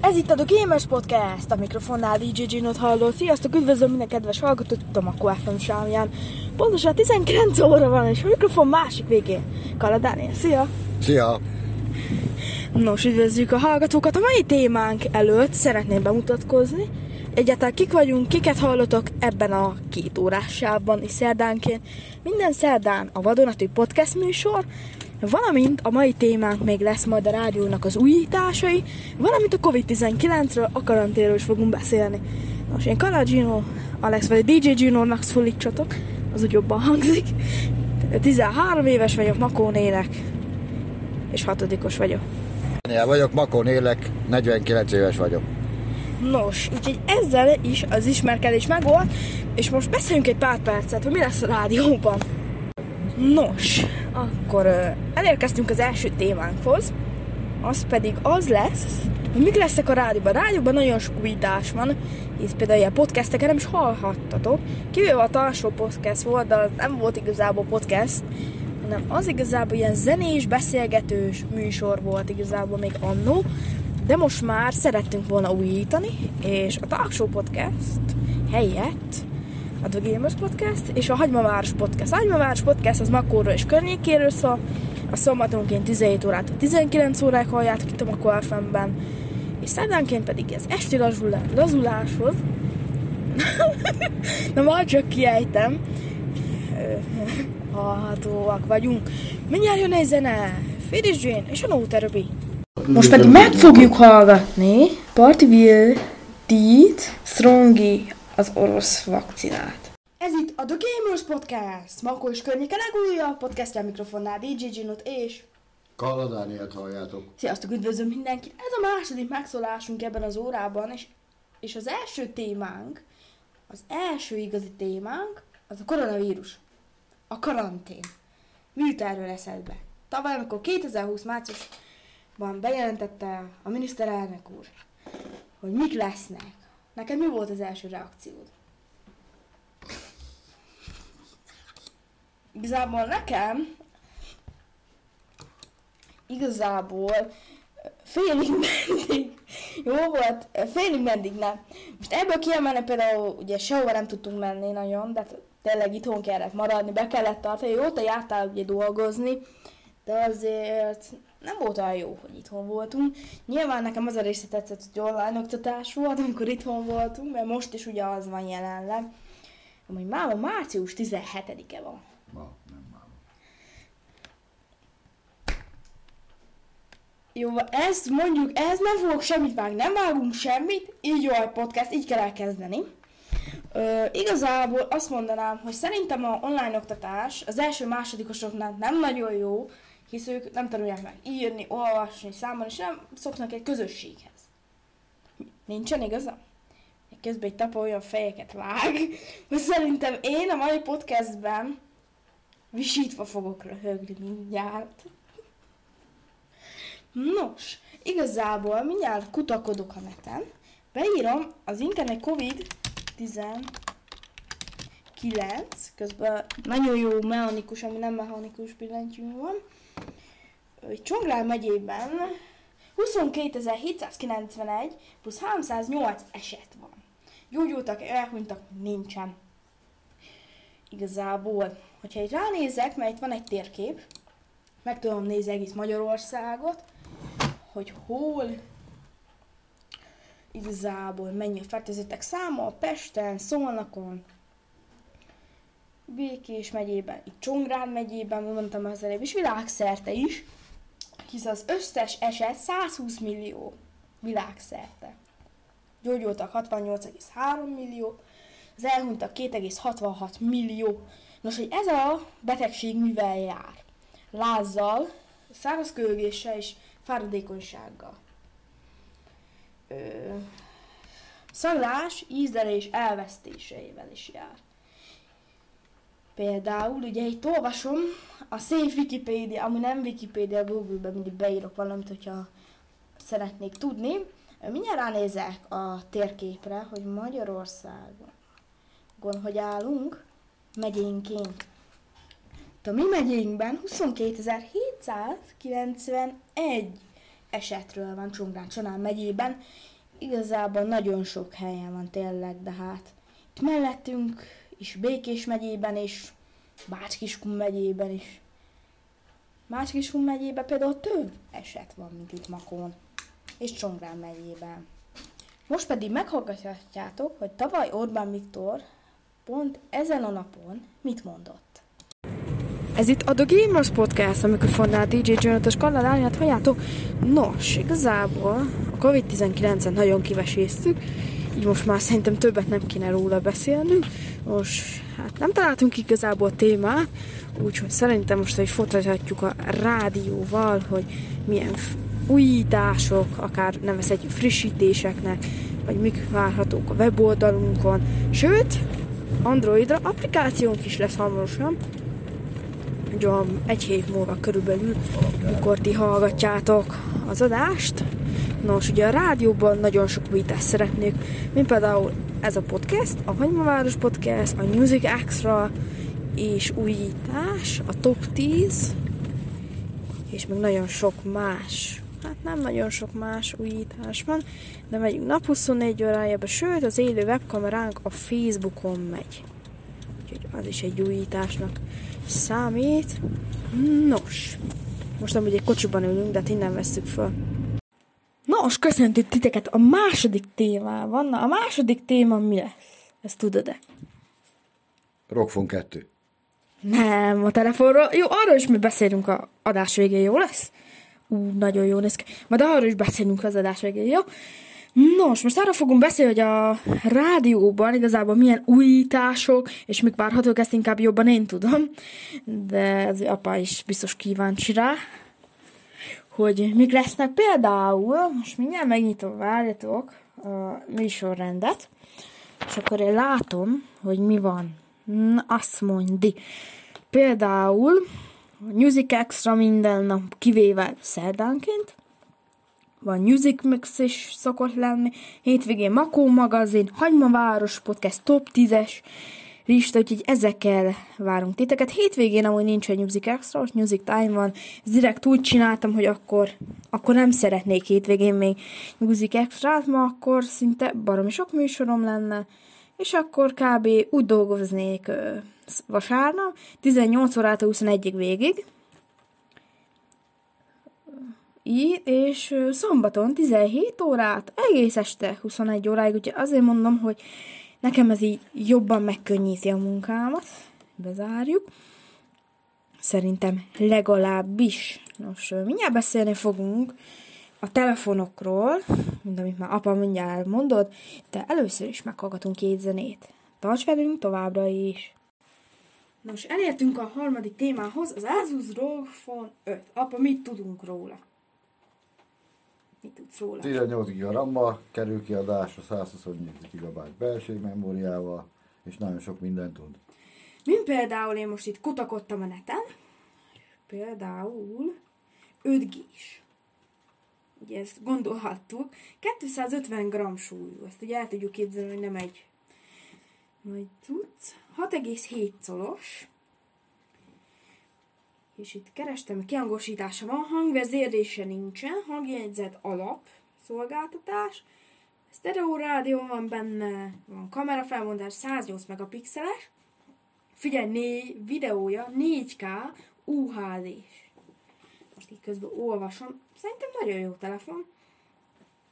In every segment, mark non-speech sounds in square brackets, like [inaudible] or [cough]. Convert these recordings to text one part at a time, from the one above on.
Ez itt a The Gamers Podcast, a mikrofonnál DJ Ginot halló. Sziasztok, üdvözlöm minden kedves hallgatót itt a Mako FM sámján. Pontosan 19 óra van, és a mikrofon másik végén. Kala Dániel, szia! Szia! Nos, üdvözljük a hallgatókat. A mai témánk előtt szeretném bemutatkozni. Egyáltalán kik vagyunk, kiket hallotok ebben a két órás sávban és szerdánként. Minden szerdán a Vadonatúj Podcast műsor, valamint a mai témánk még lesz majd a rádiónak az újításai, valamint a Covid-19-ről, a karanténről is fogunk beszélni. Nos, én Kala Gino, Alex vagy DJ Gino-nak szólítsatok, az úgy jobban hangzik. 13 éves vagyok, Makón élek, és hatodikos vagyok. Daniel vagyok, Makon élek, 49 éves vagyok. Nos, úgyhogy ezzel is az ismerkedés megvolt, és most beszéljünk egy pár percet, hogy mi lesz a rádióban. Nos, akkor elérkeztünk az első témánkhoz, az pedig az lesz, hogy mik lesznek a rádióban. A rádióban nagyon sok újítás van, hisz például ilyen podcasteket nem is hallhattatok. Kivéve a talsó podcast volt, de nem volt igazából podcast, hanem az igazából ilyen zenés, beszélgetős műsor volt igazából még annó, de most már szerettünk volna újítani, és a Talk Show Podcast helyett a The Gamers Podcast és a Hagymaváros Podcast. A Hagymaváros Podcast az Makóról és környékéről szól, a szombatonként 17 órától 19 óráig halljátok itt a Makó FM-ben, és szerdánként pedig ez esti lazulá- lazuláshoz, [laughs] na majd csak kiejtem, hallhatóak vagyunk. Mindjárt jön egy zene, Finish Jane és a No Therapy. Most pedig meg fogjuk hallgatni Partyville Deed Strongi az orosz vakcinát. Ez itt a The Gamers Podcast, Makó és környéke legújabb podcastja mikrofonnál DJ Ginot és Kalla Dánielt halljátok. Sziasztok, üdvözlöm mindenkit! Ez a második megszólásunk ebben az órában, és, és az első témánk, az első igazi témánk, az a koronavírus. A karantén. Mi jut erről eszedbe? Tavaly, amikor 2020 márciusban bejelentette a miniszterelnök úr, hogy mik lesznek, neked mi volt az első reakciód? Igazából nekem igazából félig meddig jó volt, félig meddig nem. Most ebből kiemelni például ugye sehova nem tudtunk menni nagyon, de tényleg itthon kellett maradni, be kellett tartani, jó, te jártál ugye dolgozni, de azért nem volt olyan jó, hogy itthon voltunk. Nyilván nekem az a része tetszett, hogy online oktatás volt, amikor itthon voltunk, mert most is ugye az van jelenleg. Amúgy már március 17-e van. Ma, nem már. Jó, ez mondjuk, ez nem fogok semmit vágni, nem vágunk semmit, így jó a podcast, így kell elkezdeni. Ö, igazából azt mondanám, hogy szerintem a online oktatás az első másodikosoknál nem nagyon jó, hisz ők nem tanulják meg írni, olvasni, számolni, és nem szoknak egy közösséghez. Nincsen igaza? Közben egy tapa olyan fejeket vág, [laughs] hogy szerintem én a mai podcastben visítva fogok röhögni mindjárt. Nos, igazából mindjárt kutakodok a neten, beírom az internet COVID-19, közben nagyon jó mechanikus, ami nem mechanikus billentyű van, hogy Csongrád megyében 22.791 plusz 308 eset van. Gyógyultak, elhunytak, nincsen. Igazából, hogyha itt ránézek, mert itt van egy térkép, meg tudom nézni egész Magyarországot, hogy hol igazából mennyi a fertőzöttek száma, Pesten, Szolnokon, Békés megyében, itt Csongrád megyében, mondtam az előbb, és világszerte is, hisz az összes eset 120 millió világszerte. Gyógyultak 68,3 millió, az elhunytak 2,66 millió. Nos, hogy ez a betegség mivel jár? Lázzal, szárazkölgéssel és fáradékonysággal. Ö, szaglás, ízlelés elvesztéseivel is jár. Például, ugye itt olvasom, a szép Wikipédia, ami nem Wikipédia, Google-ben mindig beírok valamit, hogyha szeretnék tudni. Mindjárt ránézek a térképre, hogy Magyarországon hogy állunk megyénként. A mi megyénkben 22.791 esetről van Csongrád Csanán megyében. Igazából nagyon sok helyen van tényleg, de hát itt mellettünk is Békés megyében is, Bácskiskun megyében is. Bácskiskun megyében például több eset van, mint itt Makón és Csongrád megyében. Most pedig meghallgathatjátok, hogy tavaly Orbán Viktor pont ezen a napon mit mondott. Ez itt a The Gamers Podcast, a mikrofonnál DJ Jonathan Kalla lányát halljátok. Nos, igazából a Covid-19-en nagyon kiveséztük, most már szerintem többet nem kéne róla beszélnünk. Most hát nem találtunk igazából témát, úgyhogy szerintem most egy folytatjuk a rádióval, hogy milyen újítások, akár nevezhetjük frissítéseknek, vagy mik várhatók a weboldalunkon. Sőt, Androidra applikációnk is lesz hamarosan, egy egy hét múlva körülbelül, mikor ti hallgatjátok az adást. Nos, ugye a rádióban nagyon sok újítást szeretnék, mint például ez a podcast, a Hagymaváros Podcast, a Music Extra, és újítás, a Top 10, és még nagyon sok más hát nem nagyon sok más újítás van, de megyünk nap 24 órájába, sőt az élő webkameránk a Facebookon megy. Úgyhogy az is egy újításnak számít. Nos, most amúgy egy kocsiban ülünk, de hát innen vesszük föl. Nos, köszöntük titeket a második témában. Na, a második téma mi lesz? Ezt tudod-e? Rockfon 2. Nem, a telefonról. Jó, arról is mi beszélünk a adás végén, jó lesz? Ú, nagyon jó néz ki. Majd arról is beszélünk az adás végén, jó? Nos, most arra fogunk beszélni, hogy a rádióban igazából milyen újítások, és mik várhatók, ezt inkább jobban én tudom, de az apa is biztos kíváncsi rá, hogy mik lesznek például, most mindjárt megnyitom, várjatok a műsorrendet, és akkor én látom, hogy mi van. Na, azt mondja. Például Music Extra minden nap, kivéve szerdánként, van Music Mix is szokott lenni, hétvégén Makó magazin, Hagymaváros podcast top 10-es lista, úgyhogy ezekkel várunk titeket. Hétvégén amúgy nincs egy Music Extra, most Music Time van, ezt direkt úgy csináltam, hogy akkor, akkor nem szeretnék hétvégén még Music Extra-t, ma akkor szinte baromi sok műsorom lenne, és akkor kb. úgy dolgoznék vasárnap, 18 órától 21-ig végig, így, és szombaton 17 órát, egész este 21 óráig, úgyhogy azért mondom, hogy nekem ez így jobban megkönnyíti a munkámat. Bezárjuk. Szerintem legalábbis. Nos, mindjárt beszélni fogunk a telefonokról, mint amit már apa mindjárt mondott, de először is meghallgatunk két zenét. Tarts velünk továbbra is! Nos, elértünk a harmadik témához, az Asus ROG Phone 5. Apa, mit tudunk róla? Mit tudsz róla? 18 GB RAM-mal kerül kiadásra, 128 GB belső memóriával, és nagyon sok mindent tud. Mint például én most itt kutakodtam a neten, például 5 g. Ugye ezt gondolhattuk. 250 g súlyú, ezt ugye el tudjuk képzelni, hogy nem egy nagy tudsz. 6,7 colos, és itt kerestem, kiangosítása van, hangvezérlése nincsen, hangjegyzet alap, szolgáltatás, stereo rádió van benne, van kamerafelmondás 108 megapixeles, figyelj, né, videója 4K UHD. Most így közben olvasom, szerintem nagyon jó telefon,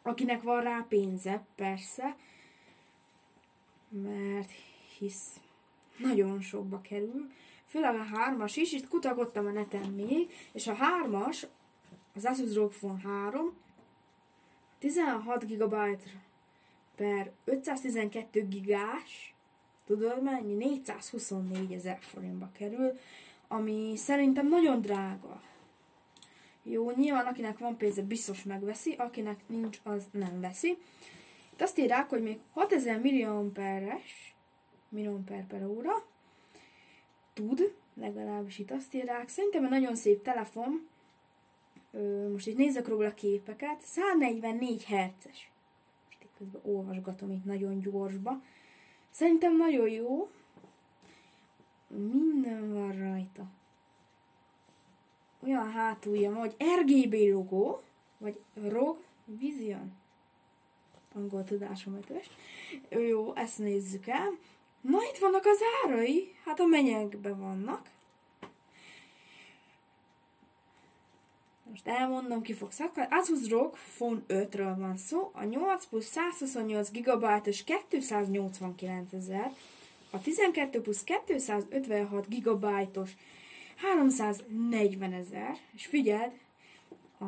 akinek van rá pénze, persze, mert hisz nagyon sokba kerül, főleg a hármas is, itt kutakodtam a neten még, és a hármas, az Asus ROG Phone 3, 16 GB per 512 gigás, tudod mennyi? 424 ezer forintba kerül, ami szerintem nagyon drága. Jó, nyilván akinek van pénze biztos megveszi, akinek nincs, az nem veszi. Itt azt írják, hogy még 6000 milliamperes, milliamper per óra, tud, legalábbis itt azt írják. Szerintem egy nagyon szép telefon, most itt nézek róla képeket, 144 Hz-es. Most itt közben olvasgatom itt nagyon gyorsba. Szerintem nagyon jó. Minden van rajta. Olyan hátulja van, hogy RGB logó, vagy ROG Vision. Angol tudásom ötös. Jó, ezt nézzük el. Na, itt vannak az árai. Hát a menyekben vannak. Most elmondom, ki fog szakadni. Asus ROG Phone 5-ről van szó. A 8 plusz 128 GB-os 289 ezer. A 12 plusz 256 GB-os 340 ezer. És figyeld, a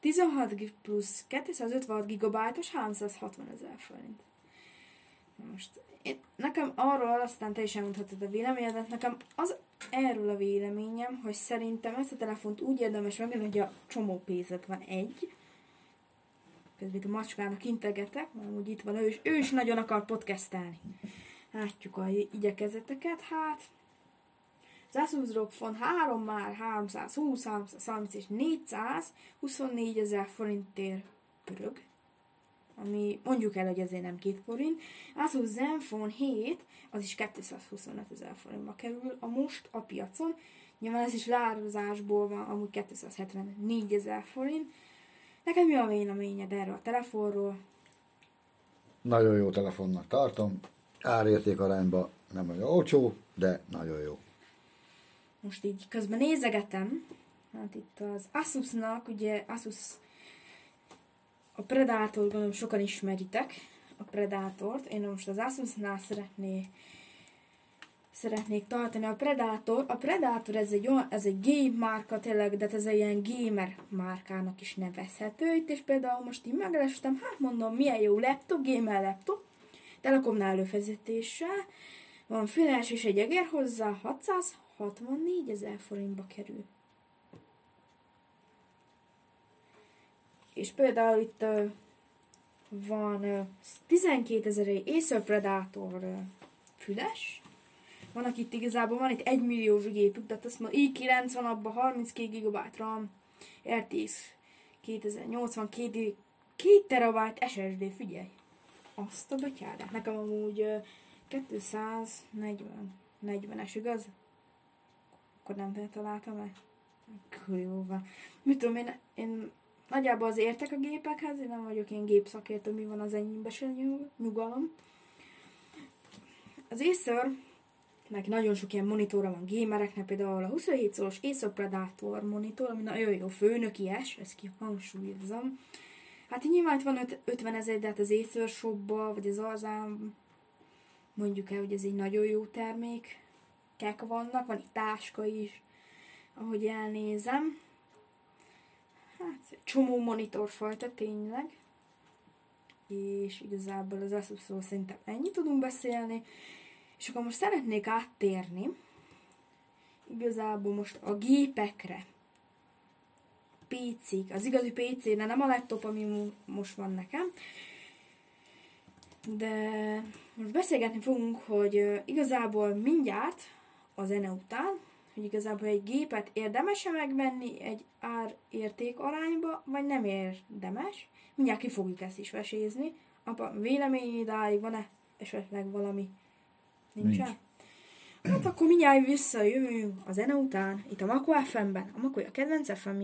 16 plusz 256 GB-os 360 ezer forint. Most én, nekem arról aztán te is elmondhatod a véleményedet, nekem az erről a véleményem, hogy szerintem ezt a telefont úgy érdemes megvenni, hogy a csomó pénzet van egy. Közben itt a macskának integetek, mert úgy itt van, ő is, ő is nagyon akar podcastelni. Látjuk a igyekezeteket, hát ROG Phone 3 már 320, 330 és 424 ezer forintért pörög ami mondjuk el, hogy azért nem két forint. Asus Zenfone 7, az is 225 ezer forintba kerül a most a piacon. Nyilván ez is leározásból van, amúgy 274 ezer forint. Neked mi a véleményed erről a telefonról? Nagyon jó telefonnak tartom. Árérték arányban nem olyan olcsó, de nagyon jó. Most így közben nézegetem, hát itt az Asusnak, ugye Asus a Predator gondolom sokan ismeritek, a Predátort. Én most az Asusnál szeretnék szeretnék tartani a Predator. A Predator ez egy, olyan, ez egy game márka tényleg, de ez egy ilyen gamer márkának is nevezhető. Itt és például most így meglestem, hát mondom, milyen jó laptop, gamer laptop. Telekomnál előfizetéssel. Van füles és egy egér hozzá, 664 ezer forintba kerül. És például itt van uh, 12 ezer Acer Predator füles, van, itt igazából van itt 1 milliós gépük, tehát azt mondom, i9 van abban 32 GB RAM, RTX 2082 2 terabyte SSD, figyelj! Azt a betyárát. Nekem amúgy uh, 240 40-es, igaz? Akkor nem találtam meg. Van. Mit tudom én, én nagyjából az értek a gépekhez, én nem vagyok én gépszakértő, mi van az enyémbe se nyugalom. Az Acer, meg nagyon sok ilyen monitorra van gamereknek, például a 27 szoros Acer Predator monitor, ami nagyon jó főnökies, ezt kihangsúlyozom. Hát nyilván itt van 50 ezer, de hát az Acer shopba, vagy az Alzám, mondjuk el, hogy ez egy nagyon jó termék. Kek vannak, van itt táska is, ahogy elnézem. Hát, csomó monitorfajta tényleg. És igazából az Asusról szerintem ennyi tudunk beszélni. És akkor most szeretnék áttérni igazából most a gépekre. PC-k, az igazi PC, de nem a laptop, ami most van nekem. De most beszélgetni fogunk, hogy igazából mindjárt a zene után hogy igazából egy gépet érdemes-e megvenni egy ár-érték arányba, vagy nem érdemes. Mindjárt ki fogjuk ezt is vesézni. Apa, vélemény idáig van-e esetleg valami? Nincsen? Nincs. Hát akkor mindjárt visszajövünk a zene után, itt a Mako FM-ben, a Mako a kedvenc fm